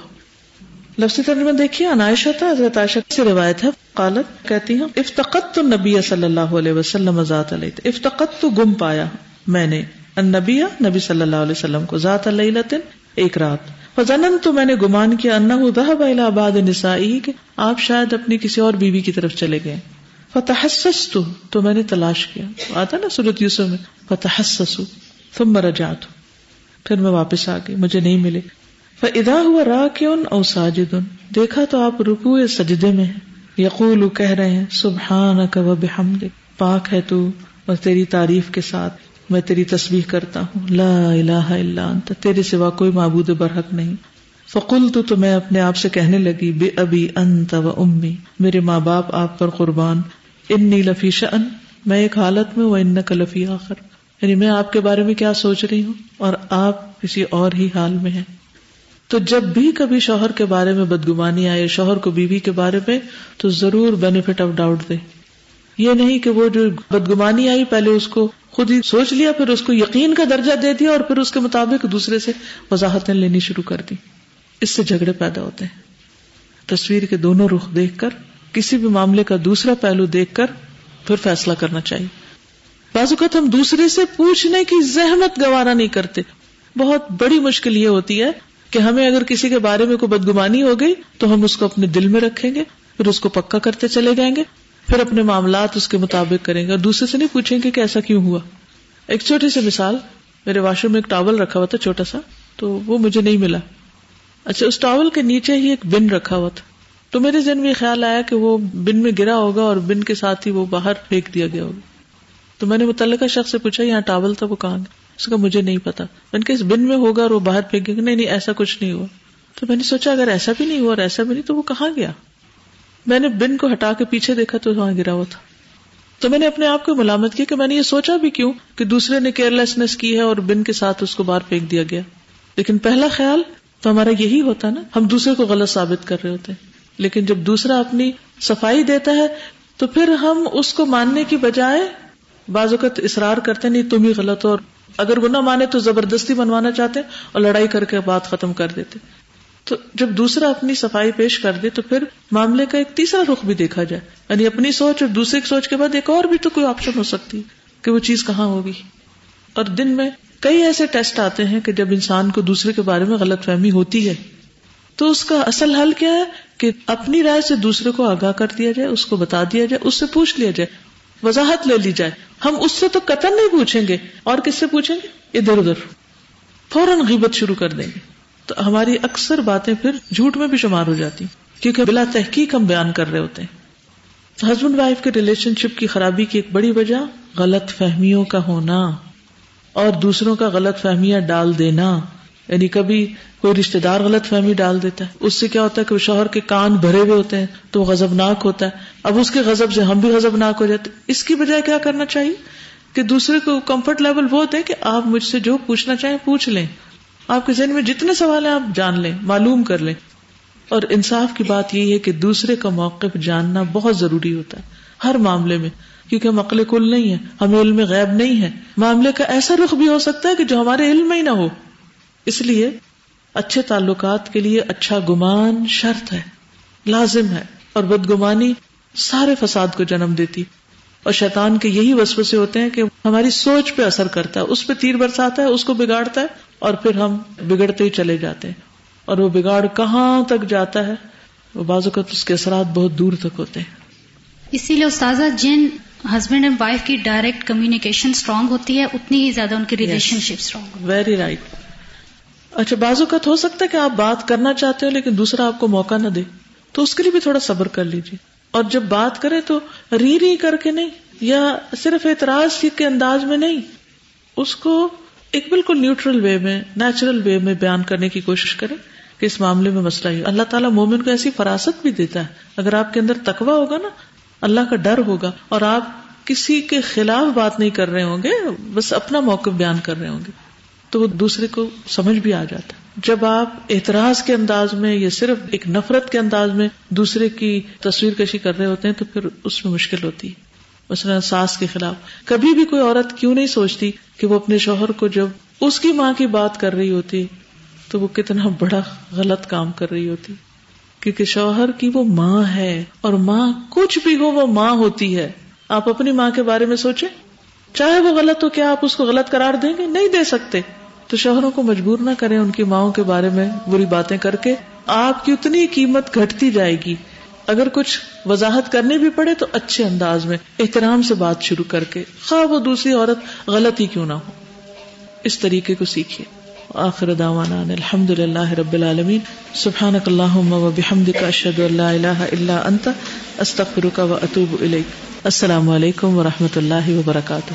لفظ ترجمہ دیکھیے انائشہ تھا، حضرت عائشہ سے روایت ہے۔ قالت، کہتی ہوں افتقت تو نبی صلی اللہ علیہ وسلم ذات علیہ افتقت تو گم پایا میں نے۔ نبی صلی اللہ علیہ وسلم کو ذات علیہ ایک رات۔ فضنن تو میں نے گمان کیا انہ ذهب الى بعض نسائی کہ آپ شاید اپنی کسی اور بیوی کی طرف چلے گئے۔ فتحسست، تو میں نے تلاش کیا۔ آتا نا سورت یوسف میں؟ فتحسس، ثم رجعت۔ پھر میں واپس آ گئی، مجھے نہیں ملے۔ فاذا هو راكع او ساجد، دیکھا تو آپ رکوع سجدے میں ہیں۔ یقول، کہہ رہے ہیں سبحانك وبحمدك پاک ہے تو اور تیری تعریف کے ساتھ۔ میں تیری تصویر کرتا ہوں۔ لا الہ الا انت، تیرے سوا کوئی معبود برحق نہیں۔ فکل تو تو میں اپنے آپ سے کہنے لگی، بے ابھی انت و امی، میرے ماں باپ آپ پر قربان۔ انی لفی شن میں ایک حالت میں وہ ان کا لفی آخر۔ یعنی میں آپ کے بارے میں کیا سوچ رہی ہوں؟ اور آپ کسی اور ہی حال میں ہیں۔ تو جب بھی کبھی شوہر کے بارے میں بدگمانی آئے، شوہر کو بیوی کے بارے میں، تو ضرور بینیفٹ آف ڈاؤٹ دے۔ یہ نہیں کہ وہ جو بدگمانی آئی، پہلے اس کو خود ہی سوچ لیا، پھر اس کو یقین کا درجہ دے دیا اور پھر اس کے مطابق دوسرے سے وضاحتیں لینی شروع کر دی۔ اس سے جھگڑے پیدا ہوتے ہیں۔ تصویر کے دونوں رخ دیکھ کر، کسی بھی معاملے کا دوسرا پہلو دیکھ کر پھر فیصلہ کرنا چاہیے۔ بعض اوقات ہم دوسرے سے پوچھنے کی زحمت گوارا نہیں کرتے۔ بہت بڑی مشکل یہ ہوتی ہے کہ ہمیں اگر کسی کے بارے میں کوئی بدگمانی ہو گئی تو ہم اس کو اپنے دل میں رکھیں گے، پھر اس کو پکا کرتے چلے جائیں گے۔ پھر اپنے معاملات اس کے مطابق کریں گے اور دوسرے سے نہیں پوچھیں گے کہ ایسا کیوں ہوا۔ ایک چھوٹی سی مثال، میرے واش روم میں ایک ٹاول رکھا ہوا تھا چھوٹا سا، تو وہ مجھے نہیں ملا۔ اچھا اس ٹاول کے نیچے ہی ایک بن رکھا ہوا تھا۔ تو میرے ذہن میں خیال آیا کہ وہ بن میں گرا ہوگا اور بن کے ساتھ ہی وہ باہر پھینک دیا گیا ہوگا۔ تو میں نے متعلقہ شخص سے پوچھا، یہاں ٹاول تھا وہ کہاں اس کا مجھے نہیں پتا۔ میں نے اس بن میں ہوگا اور وہ باہر پھینک گیا نہیں نہیں، ایسا کچھ نہیں ہوا۔ تو میں نے سوچا، اگر ایسا بھی نہیں ہوا اور ایسا بھی نہیں، تو وہ کہاں گیا؟ میں نے بن کو ہٹا کے پیچھے دیکھا تو وہاں گرا ہوا تھا۔ تو میں نے اپنے آپ کو ملامت کی کہ میں نے یہ سوچا بھی کیوں کہ دوسرے نے کیئر لیسنس کی ہے اور بن کے ساتھ اس کو باہر پھینک دیا گیا۔ لیکن پہلا خیال تو ہمارا یہی ہوتا نا، ہم دوسرے کو غلط ثابت کر رہے ہوتے لیکن جب دوسرا اپنی صفائی دیتا ہے تو پھر ہم اس کو ماننے کی بجائے بعض اوقات اصرار کرتے نہیں، تم ہی غلط ہو۔ اور اگر وہ نہ مانے تو زبردستی بنوانا چاہتے اور لڑائی کر کے بات ختم کر دیتے تو جب دوسرا اپنی صفائی پیش کر دے تو پھر معاملے کا ایک تیسرا رخ بھی دیکھا جائے۔ یعنی اپنی سوچ اور دوسرے کی سوچ کے بعد ایک اور بھی تو کوئی آپشن ہو سکتی کہ وہ چیز کہاں ہوگی۔ اور دن میں کئی ایسے ٹیسٹ آتے ہیں کہ جب انسان کو دوسرے کے بارے میں غلط فہمی ہوتی ہے، تو اس کا اصل حل کیا ہے کہ اپنی رائے سے دوسرے کو آگاہ کر دیا جائے، اس کو بتا دیا جائے، اس سے پوچھ لیا جائے، وضاحت لے لی جائے۔ ہم اس سے تو قطن نہیں پوچھیں گے، اور کس سے پوچھیں گے؟ ادھر ادھر۔ فوراً غیبت شروع کر دیں گے۔ تو ہماری اکثر باتیں پھر جھوٹ میں بھی شمار ہو جاتی کیونکہ بلا تحقیق ہم بیان کر رہے ہوتے ہیں۔ ہسبینڈ وائف کے ریلیشن شپ کی خرابی کی ایک بڑی وجہ غلط فہمیوں کا ہونا اور دوسروں کا غلط فہمیاں ڈال دینا۔ یعنی کبھی کوئی رشتے دار غلط فہمی ڈال دیتا ہے، اس سے کیا ہوتا ہے کہ وہ شوہر کے کان بھرے ہوئے ہوتے ہیں تو وہ غزبناک ہوتا ہے۔ اب اس کے غزب سے ہم بھی غزبناک ہو جاتے اس کی بجائے کیا کرنا چاہیے؟ کہ دوسرے کو کمفرٹ لیول وہ ہوتے ہیں کہ آپ مجھ سے جو پوچھنا چاہیں پوچھ لیں۔ آپ کے ذہن میں جتنے سوال ہیں آپ جان لیں، معلوم کر لیں۔ اور انصاف کی بات یہی ہے کہ دوسرے کا موقف جاننا بہت ضروری ہوتا ہے، ہر معاملے میں۔ کیونکہ ہم عقل کل نہیں ہے ہمیں علم غیب نہیں ہے۔ معاملے کا ایسا رخ بھی ہو سکتا ہے کہ جو ہمارے علم میں ہی نہ ہو۔ اس لیے اچھے تعلقات کے لیے اچھا گمان شرط ہے، لازم ہے۔ اور بدگمانی سارے فساد کو جنم دیتی۔ اور شیطان کے یہی وسوسے ہوتے ہیں کہ ہماری سوچ پہ اثر کرتا ہے اس پہ تیر برساتا ہے اس کو بگاڑتا ہے اور پھر ہم بگڑتے ہی چلے جاتے ہیں۔ اور وہ بگاڑ کہاں تک جاتا ہے؟ وہ بعض اوقات اس کے اثرات بہت دور تک ہوتے ہیں۔ اسی لیے استاذہ جن ہسبینڈ اینڈ وائف کی ڈائریکٹ کمیونیکیشن اسٹرانگ ہوتی ہے اتنی ہی زیادہ ان کی relationship strong very right اچھا بازو کا ہو سکتا ہے کہ آپ بات کرنا چاہتے ہو لیکن دوسرا آپ کو موقع نہ دے تو اس کے لیے بھی تھوڑا صبر کر لیجیے اور جب بات کرے تو ری ری کر کے نہیں، یا صرف اعتراض کے انداز میں نہیں، اس کو ایک بالکل نیوٹرل وے میں، نیچرل وے میں بیان کرنے کی کوشش کرے کہ اس معاملے میں مسئلہ ہی اللہ تعالیٰ مومن کو ایسی فراست بھی دیتا ہے۔ اگر آپ کے اندر تقوا ہوگا نا، اللہ کا ڈر ہوگا، اور آپ کسی کے خلاف بات نہیں کر رہے ہوں گے، بس اپنا موقف بیان کر رہے ہوں گے، تو وہ دوسرے کو سمجھ بھی آ جاتا ہے۔ جب آپ اعتراض کے انداز میں یا صرف ایک نفرت کے انداز میں دوسرے کی تصویر کشی کر رہے ہوتے ہیں تو پھر اس میں مشکل ہوتی ہے۔ مثلاً ساس کے خلاف۔ کبھی بھی کوئی عورت کیوں نہیں سوچتی کہ وہ اپنے شوہر کو جب اس کی ماں کی بات کر رہی ہوتی تو وہ کتنا بڑا غلط کام کر رہی ہوتی۔ کیونکہ شوہر کی وہ ماں ہے اور ماں کچھ بھی ہو وہ ماں ہوتی ہے۔ آپ اپنی ماں کے بارے میں سوچیں۔ چاہے وہ غلط ہو، کیا آپ اس کو غلط قرار دیں گے؟ نہیں دے سکتے۔ تو شوہروں کو مجبور نہ کریں ان کی ماؤں کے بارے میں بری باتیں کر کے، آپ کی اتنی قیمت گھٹتی جائے گی۔ اگر کچھ وضاحت کرنی بھی پڑے تو اچھے انداز میں احترام سے بات شروع کر کے، خواہ وہ دوسری عورت غلط ہی کیوں نہ ہو۔ اس طریقے کو سیکھیے۔ آخر داوانا الحمد للہ رب العالمین۔ سبحان اللہ و بحمد کا اشد اللہ اللہ اللہ انت استخر کا و اطوب السلام علیکم و رحمۃ اللہ وبرکاتہ۔